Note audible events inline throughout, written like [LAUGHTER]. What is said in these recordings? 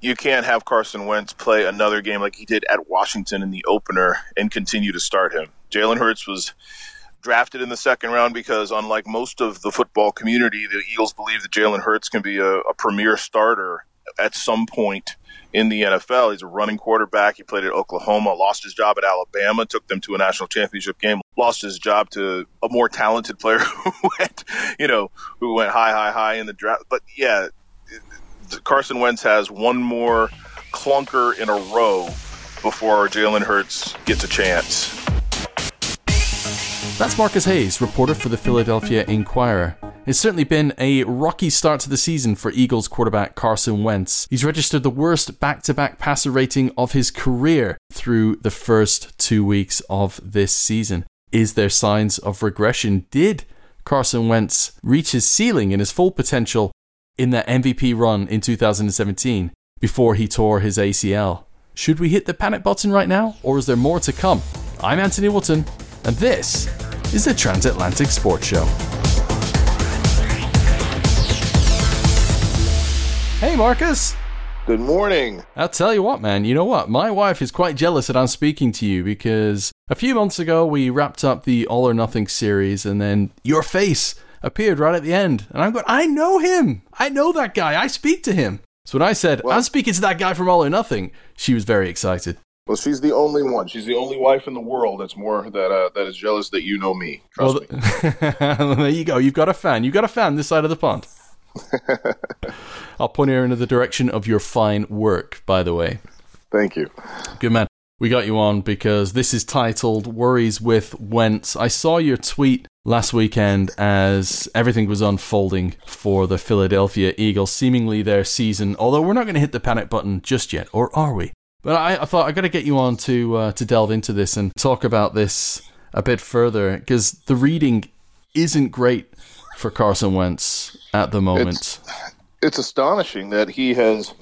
You can't have Carson Wentz play another game like he did at Washington in the opener and continue to start him. Jalen Hurts was drafted in the second round because, unlike most of the football community, the Eagles believe that Jalen Hurts can be a, a premier starter at some point in the NFL. He's a running quarterback. He played at Oklahoma, lost his job at Alabama, took them to a national championship game, lost his job to a more talented player [LAUGHS] who went, you know, who went high, high, high in the draft. But yeah, Carson Wentz has one more clunker in a row before Jalen Hurts gets a chance. That's Marcus Hayes, reporter for the Philadelphia Inquirer. It's certainly been a rocky start to the season for Eagles quarterback Carson Wentz. He's registered the worst back to back passer rating of his career through the first two weeks of this season. Is there signs of regression? Did Carson Wentz reach his ceiling and his full potential in that MVP run in 2017 before he tore his ACL? Should we hit the panic button right now, or is there more to come? I'm Anthony Wootton, and this is the Transatlantic Sports Show. Hey, Marcus. Good morning. I'll tell you what, man. You know what? My wife is quite jealous that I'm speaking to you because a few months ago we wrapped up the All or Nothing series, and then your face appeared right at the end. And I'm going, I know him. I know that guy. I speak to him. So when I said, well, I'm speaking to that guy from All or Nothing, she was very excited. Well, she's the only one. She's the only wife in the world that's more that uh, that is jealous that you know me. Trust well, me. [LAUGHS] there you go. You've got a fan. You've got a fan this side of the pond. [LAUGHS] I'll point her into the direction of your fine work. By the way. Thank you. Good man. We got you on because this is titled "Worries with Wentz." I saw your tweet last weekend as everything was unfolding for the Philadelphia Eagles, seemingly their season. Although we're not going to hit the panic button just yet, or are we? But I, I thought I got to get you on to uh, to delve into this and talk about this a bit further because the reading isn't great for Carson Wentz at the moment. It's, it's astonishing that he has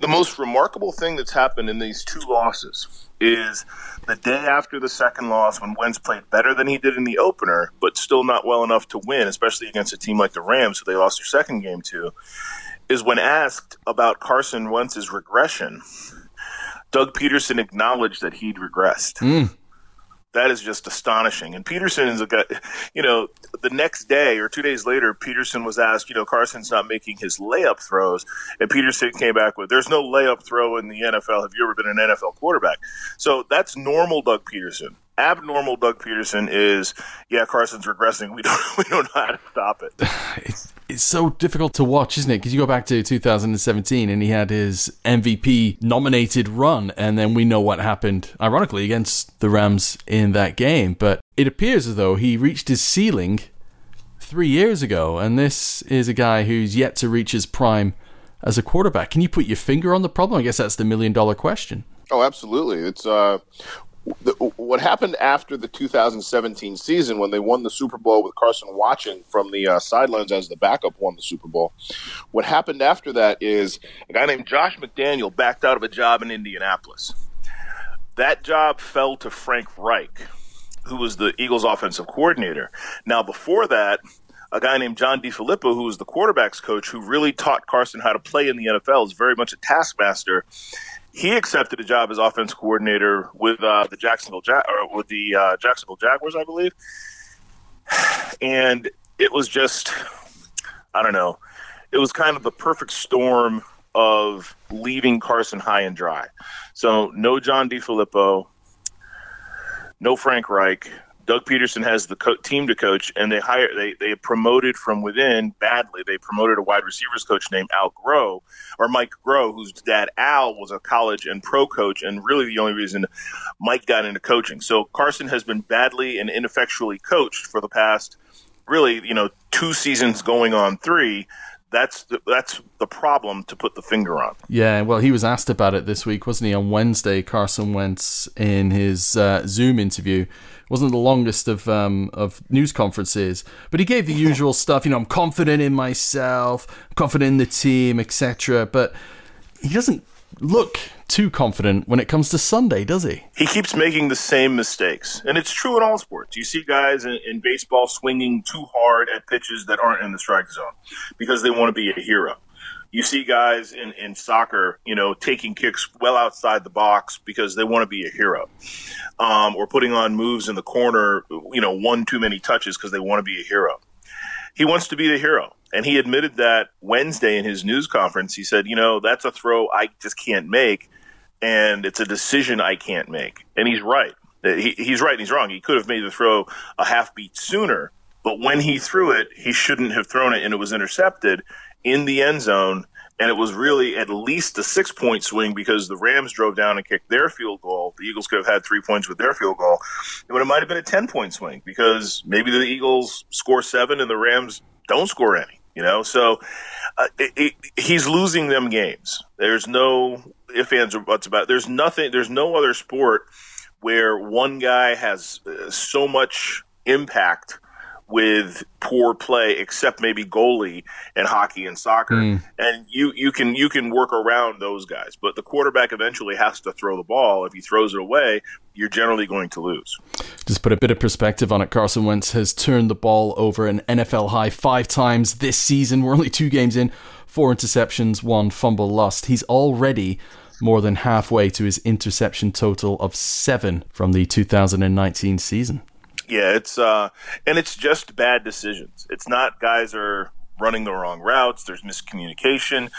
the most remarkable thing that's happened in these two losses is the day after the second loss when Wentz played better than he did in the opener, but still not well enough to win, especially against a team like the Rams, who they lost their second game to, is when asked about Carson Wentz's regression Doug Pederson acknowledged that he'd regressed. Mm. That is just astonishing. And Pederson is a guy, you know, the next day or two days later, Pederson was asked, you know, Carson's not making his layup throws. And Pederson came back with, there's no layup throw in the NFL. Have you ever been an NFL quarterback? So that's normal Doug Pederson abnormal Doug Pederson is, yeah, Carson's regressing. We don't [LAUGHS] we don't know how to stop it. [SIGHS] It's, it's so difficult to watch, isn't it? Because you go back to 2017 and he had his MVP nominated run, and then we know what happened, ironically, against the Rams in that game. But it appears as though he reached his ceiling three years ago, and this is a guy who's yet to reach his prime as a quarterback. Can you put your finger on the problem? I guess that's the million dollar question. Oh, absolutely. It's uh, the, what happened after the 2017 season when they won the Super Bowl with Carson watching from the uh, sidelines as the backup won the Super Bowl. What happened after that is a guy named Josh McDaniel backed out of a job in Indianapolis. That job fell to Frank Reich, who was the Eagles offensive coordinator. Now, before that, a guy named John DeFilippo, who was the quarterbacks coach, who really taught Carson how to play in the NFL, is very much a taskmaster he accepted a job as offense coordinator with uh, the Jacksonville ja- or with the uh, Jacksonville Jaguars, I believe. And it was just, I don't know, it was kind of the perfect storm of leaving Carson high and dry. So no John DeFilippo, no Frank Reich, Doug Pederson has the co- team to coach, and they hire they they promoted from within badly. They promoted a wide receivers coach named Al Groh or Mike Groh, whose dad Al was a college and pro coach, and really the only reason Mike got into coaching. So Carson has been badly and ineffectually coached for the past really you know two seasons going on three that's the, that's the problem to put the finger on. Yeah, well, he was asked about it this week, wasn't he? On Wednesday, Carson Wentz in his uh, Zoom interview wasn't the longest of um, of news conferences, but he gave the usual [LAUGHS] stuff. You know, I'm confident in myself, confident in the team, etc. But he doesn't look too confident when it comes to Sunday, does he? He keeps making the same mistakes, and it's true in all sports. You see guys in, in baseball swinging too hard at pitches that aren't in the strike zone because they want to be a hero you see guys in, in soccer, you know, taking kicks well outside the box because they want to be a hero, um, or putting on moves in the corner, you know, one too many touches because they want to be a hero. He wants to be the hero. And he admitted that Wednesday in his news conference. He said, you know, that's a throw I just can't make. And it's a decision I can't make. And he's right. He, he's right and he's wrong. He could have made the throw a half beat sooner, but when he threw it, he shouldn't have thrown it and it was intercepted in the end zone. And it was really at least a six point swing because the Rams drove down and kicked their field goal. The Eagles could have had three points with their field goal. But it might have been a 10 point swing because maybe the Eagles score seven and the Rams don't score any, you know? So uh, it, it, he's losing them games. There's no if, ands, or buts about it. There's nothing, there's no other sport where one guy has uh, so much impact with poor play, except maybe goalie and hockey and soccer. Mm. And you, you can you can work around those guys, but the quarterback eventually has to throw the ball. If he throws it away, you're generally going to lose. Just put a bit of perspective on it. Carson Wentz has turned the ball over an NFL high five times this season. We're only two games in, four interceptions, one fumble lost. He's already more than halfway to his interception total of seven from the 2019 season. Yeah, it's uh, and it's just bad decisions. It's not guys are running the wrong routes. There's miscommunication.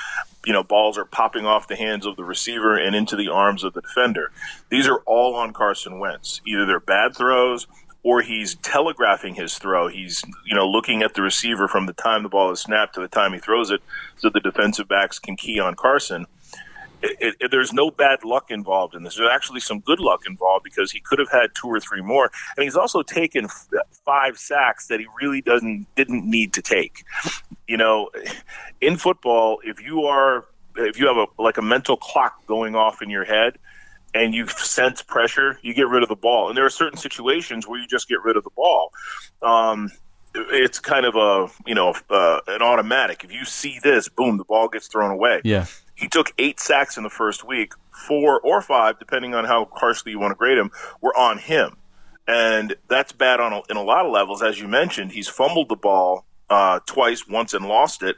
You know, balls are popping off the hands of the receiver and into the arms of the defender. These are all on Carson Wentz. Either they're bad throws or he's telegraphing his throw. He's, you know, looking at the receiver from the time the ball is snapped to the time he throws it so the defensive backs can key on Carson it, it, there's no bad luck involved in this. There's actually some good luck involved because he could have had two or three more, and he's also taken f- five sacks that he really doesn't didn't need to take. You know, in football, if you are if you have a like a mental clock going off in your head and you sense pressure, you get rid of the ball. And there are certain situations where you just get rid of the ball. Um, it's kind of a you know uh, an automatic. If you see this, boom, the ball gets thrown away. Yeah. He took eight sacks in the first week. Four or five, depending on how harshly you want to grade him, were on him, and that's bad on a, in a lot of levels. As you mentioned, he's fumbled the ball uh, twice, once and lost it.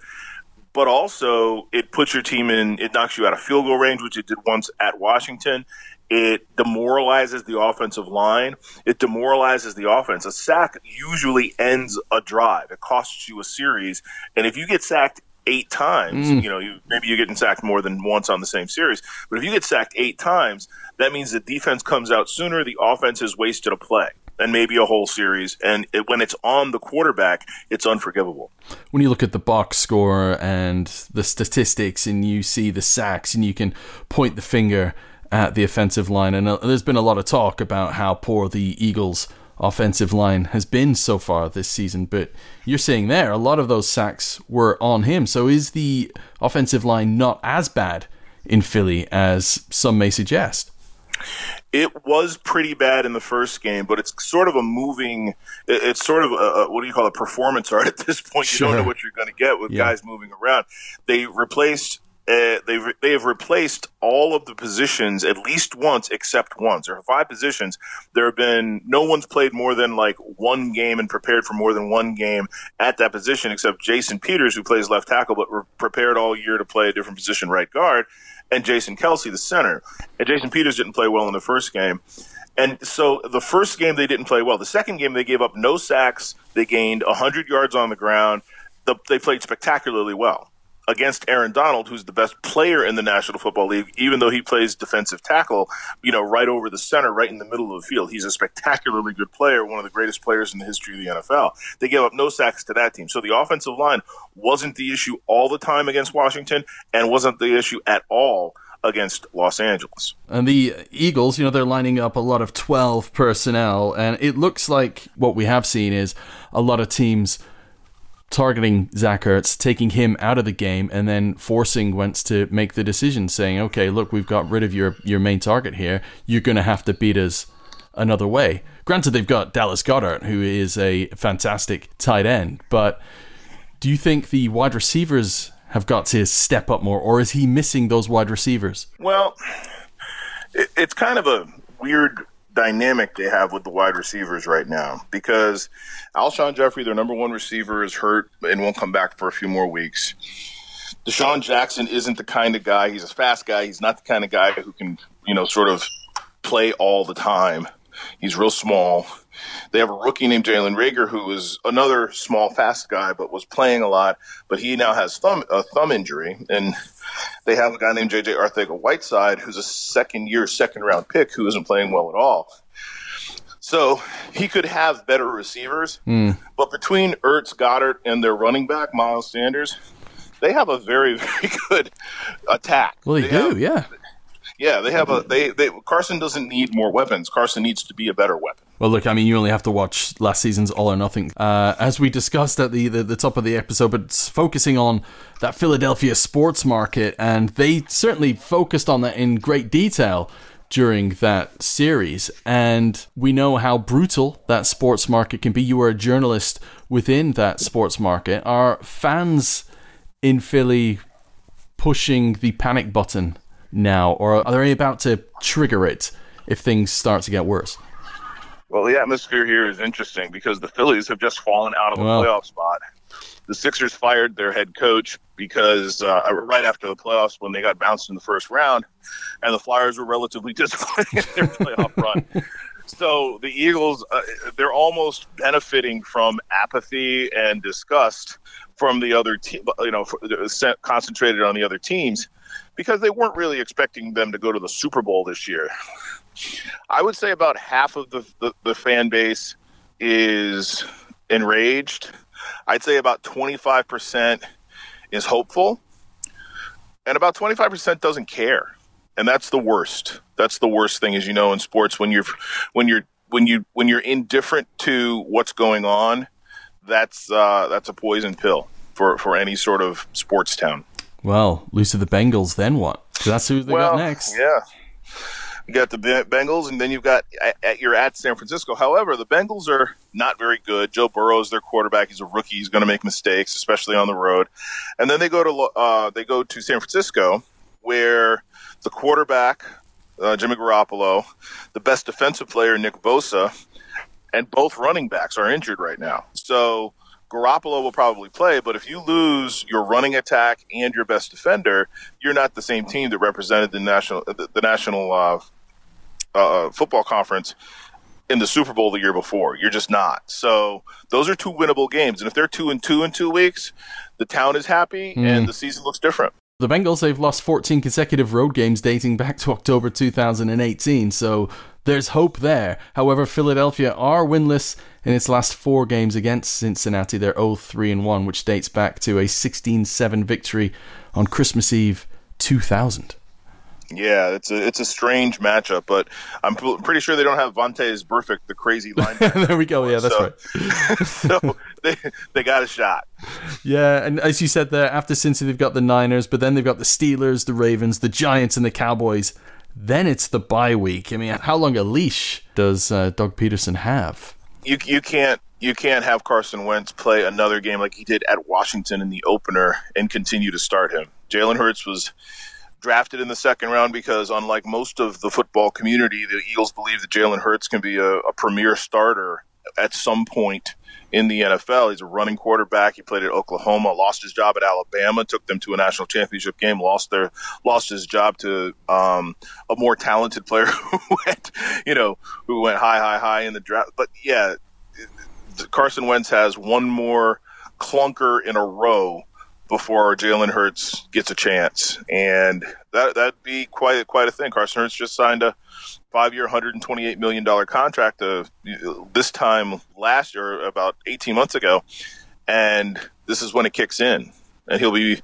But also, it puts your team in. It knocks you out of field goal range, which it did once at Washington. It demoralizes the offensive line. It demoralizes the offense. A sack usually ends a drive. It costs you a series. And if you get sacked eight times, mm. you know, you, maybe you're getting sacked more than once on the same series. But if you get sacked eight times, that means the defense comes out sooner. The offense has wasted a play and maybe a whole series. And it, when it's on the quarterback, it's unforgivable. When you look at the box score and the statistics, and you see the sacks, and you can point the finger at the offensive line, and uh, there's been a lot of talk about how poor the Eagles offensive line has been so far this season. But you're saying there, a lot of those sacks were on him. So is the offensive line not as bad in Philly as some may suggest? It was pretty bad in the first game, but it's sort of a moving. It's sort of a, what do you call a performance art at this point? You sure. don't know what you're going to get with yeah. guys moving around. They replaced uh, they they have replaced all of the positions at least once, except once. There are five positions. There have been no one's played more than like one game and prepared for more than one game at that position, except Jason Peters, who plays left tackle, but re- prepared all year to play a different position, right guard, and Jason Kelce, the center. And Jason Peters didn't play well in the first game. And so the first game they didn't play well. The second game they gave up no sacks. They gained 100 yards on the ground. The, they played spectacularly well against Aaron Donald, who's the best player in the National Football League, even though he plays defensive tackle, you know, right over the center, right in the middle of the field. He's a spectacularly good player, one of the greatest players in the history of the NFL. They gave up no sacks to that team. So the offensive line wasn't the issue all the time against Washington and wasn't the issue at all against Los Angeles. And the Eagles, you know, they're lining up a lot of 12 personnel, and it looks like what we have seen is a lot of teams targeting Zach Ertz, taking him out of the game, and then forcing Wentz to make the decision, saying, "Okay, look, we've got rid of your your main target here. You're going to have to beat us another way." Granted, they've got Dallas Goedert, who is a fantastic tight end, but do you think the wide receivers have got to step up more, or is he missing those wide receivers? Well, it's kind of a weird dynamic they have with the wide receivers right now because Alshon Jeffery, their number one receiver, is hurt and won't come back for a few more weeks. DeSean Jackson isn't the kind of guy. He's a fast guy. He's not the kind of guy who can, you know, sort of play all the time. He's real small. They have a rookie named Jalen Reagor who is another small, fast guy, but was playing a lot. But he now has thumb a thumb injury, and they have a guy named JJ Arcega-Whiteside who's a second year, second round pick who isn't playing well at all. So he could have better receivers, mm. but between Ertz, Goedert, and their running back Miles Sanders, they have a very [LAUGHS] very good attack. Well, they, they do, have, yeah. Yeah, they have a they, they Carson doesn't need more weapons. Carson needs to be a better weapon. Well, look, I mean, you only have to watch last season's All or Nothing, uh, as we discussed at the, the, the top of the episode, but focusing on that Philadelphia sports market, and they certainly focused on that in great detail during that series. And we know how brutal that sports market can be. You were a journalist within that sports market. Are fans in Philly pushing the panic button now, or are they about to trigger it if things start to get worse? Well, the atmosphere here is interesting because the Phillies have just fallen out of the playoff spot. The Sixers fired their head coach because uh, right after the playoffs when they got bounced in the first round, and the Flyers were relatively [LAUGHS] disappointed in their playoff run. So the Eagles, uh, they're almost benefiting from apathy and disgust from the other team, you know, concentrated on the other teams because they weren't really expecting them to go to the Super Bowl this year. I would say about half of the, the, the fan base is enraged. I'd say about 25% is hopeful, and about 25% doesn't care. And that's the worst. That's the worst thing, as you know, in sports when you're when you're when you when you're indifferent to what's going on. That's uh, that's a poison pill for for any sort of sports town. Well, lose to the Bengals, then what? That's who they well, got next. Yeah, you got the Bengals, and then you've got at, you're at San Francisco. However, the Bengals are not very good. Joe Burrow is their quarterback. He's a rookie. He's going to make mistakes, especially on the road. And then they go to uh, they go to San Francisco, where the quarterback uh, Jimmy Garoppolo, the best defensive player Nick Bosa, and both running backs are injured right now. So Garoppolo will probably play, but if you lose your running attack and your best defender, you're not the same team that represented the national the, the national uh, uh, football conference in the Super Bowl the year before. You're just not. So those are two winnable games, and if they're two and two in two weeks, the town is happy mm. and the season looks different. The Bengals, they've lost 14 consecutive road games dating back to October 2018, so there's hope there. However, Philadelphia are winless in its last four games against Cincinnati. They're 0 3 1, which dates back to a 16 7 victory on Christmas Eve 2000. Yeah, it's a it's a strange matchup, but I'm pretty sure they don't have Vontaze Burfict, the crazy [LAUGHS] linebacker. there we go. Yeah, that's so, right. [LAUGHS] so they they got a shot. Yeah, and as you said there, after Cincy, they've got the Niners, but then they've got the Steelers, the Ravens, the Giants, and the Cowboys. Then it's the bye week. I mean, how long a leash does uh, Doug Pederson have? You you can't you can't have Carson Wentz play another game like he did at Washington in the opener and continue to start him. Jalen Hurts was drafted in the second round because, unlike most of the football community, the Eagles believe that Jalen Hurts can be a, a premier starter at some point in the NFL. He's a running quarterback. He played at Oklahoma, lost his job at Alabama, took them to a national championship game, lost their lost his job to um, a more talented player [LAUGHS] who went, you know, who went high, high, high in the draft. But yeah, Carson Wentz has one more clunker in a row before Jalen Hurts gets a chance, and that that'd be quite quite a thing. Carson Hurts just signed a five-year, 128 million dollar contract uh, this time last year, about 18 months ago, and this is when it kicks in, and he'll be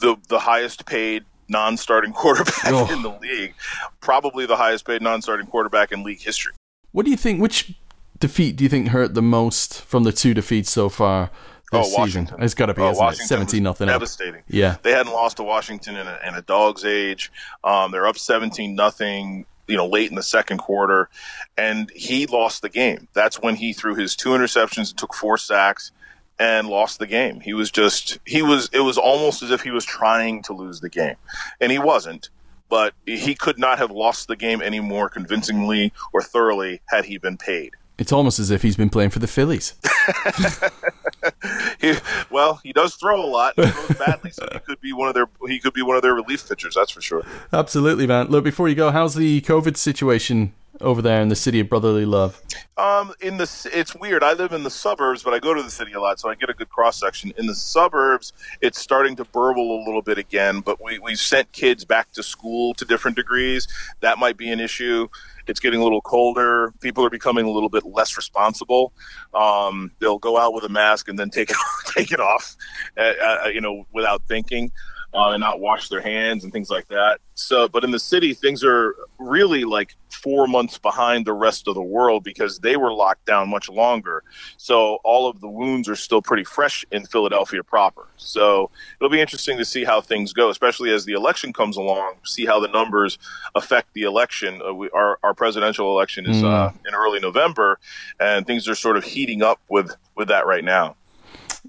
the the highest paid non-starting [LAUGHS] quarterback oh. in the league, probably the highest paid non-starting quarterback in league history. What do you think? Which defeat do you think hurt the most from the two defeats so far? Oh, Washington. season. It's got to be, oh, isn't Washington it? 17 nothing. Devastating. Yeah. They hadn't lost to Washington in a, in a dog's age. Um, they're up 17 nothing, you know, late in the second quarter. And he lost the game. That's when he threw his two interceptions and took four sacks and lost the game. He was just, he was, it was almost as if he was trying to lose the game. And he wasn't. But he could not have lost the game any more convincingly or thoroughly had he been paid. It's almost as if he's been playing for the Phillies. [LAUGHS] [LAUGHS] [LAUGHS] he, well, he does throw a lot. He throws badly, so he could be one of their he could be one of their relief pitchers. That's for sure. Absolutely, man. Look, before you go, how's the COVID situation over there in the city of brotherly love? Um, in the it's weird. I live in the suburbs, but I go to the city a lot, so I get a good cross section. In the suburbs, it's starting to burble a little bit again. But we we've sent kids back to school to different degrees. That might be an issue. It's getting a little colder. People are becoming a little bit less responsible. Um, they'll go out with a mask and then take it [LAUGHS] take it off, uh, uh, you know, without thinking uh, and not wash their hands and things like that. So, but in the city, things are really like four months behind the rest of the world because they were locked down much longer. So all of the wounds are still pretty fresh in Philadelphia proper. So it'll be interesting to see how things go, especially as the election comes along. See how the numbers affect the election. Uh, we, our our presidential election is mm. uh, in early November, and things are sort of heating up with with that right now.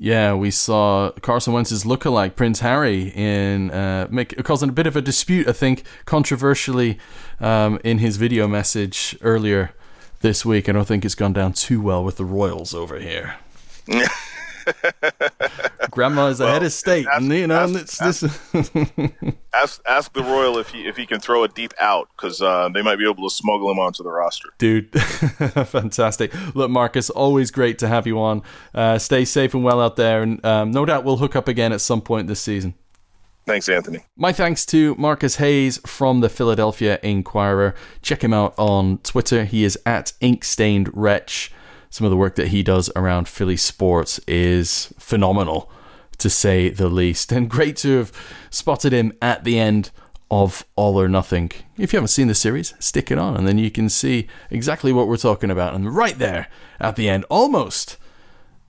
Yeah, we saw Carson Wentz's lookalike Prince Harry in uh, make, causing a bit of a dispute. I think controversially um, in his video message earlier this week. I don't think it's gone down too well with the Royals over here. [LAUGHS] Grandma is well, head of state, ask, and you know, ask, it's ask, this. [LAUGHS] ask ask the royal if he if he can throw a deep out because uh, they might be able to smuggle him onto the roster. Dude, [LAUGHS] fantastic! Look, Marcus, always great to have you on. Uh, stay safe and well out there, and um, no doubt we'll hook up again at some point this season. Thanks, Anthony. My thanks to Marcus Hayes from the Philadelphia Inquirer. Check him out on Twitter. He is at Inkstained Wretch some of the work that he does around Philly sports is phenomenal, to say the least. And great to have spotted him at the end of All or Nothing. If you haven't seen the series, stick it on, and then you can see exactly what we're talking about. And right there at the end, almost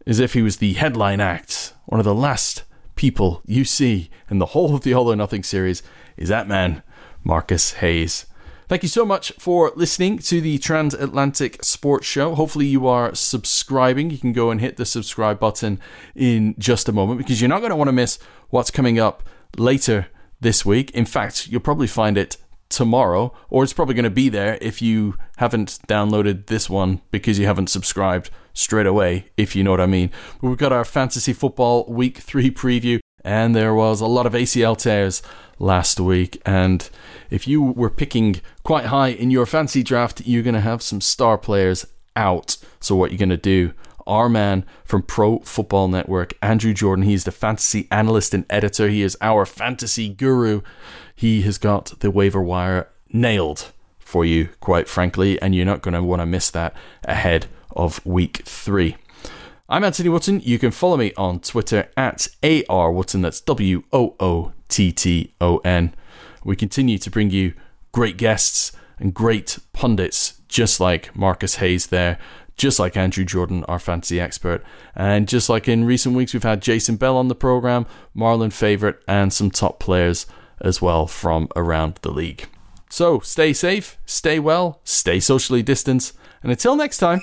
as if he was the headline act, one of the last people you see in the whole of the All or Nothing series is that man, Marcus Hayes. Thank you so much for listening to the Transatlantic Sports Show. Hopefully, you are subscribing. You can go and hit the subscribe button in just a moment because you're not going to want to miss what's coming up later this week. In fact, you'll probably find it tomorrow, or it's probably going to be there if you haven't downloaded this one because you haven't subscribed straight away, if you know what I mean. But we've got our fantasy football week three preview, and there was a lot of ACL tears last week. And if you were picking quite high in your fancy draft, you're going to have some star players out. So, what you're going to do, our man from Pro Football Network, Andrew Jordan, he's the fantasy analyst and editor. He is our fantasy guru. He has got the waiver wire nailed for you, quite frankly, and you're not going to want to miss that ahead of week three. I'm Anthony Wootton. You can follow me on Twitter at ARWootton. That's W O O T T O N. We continue to bring you great guests and great pundits, just like Marcus Hayes there, just like Andrew Jordan, our fantasy expert. And just like in recent weeks, we've had Jason Bell on the program, Marlon Favorite, and some top players as well from around the league. So stay safe, stay well, stay socially distanced, and until next time.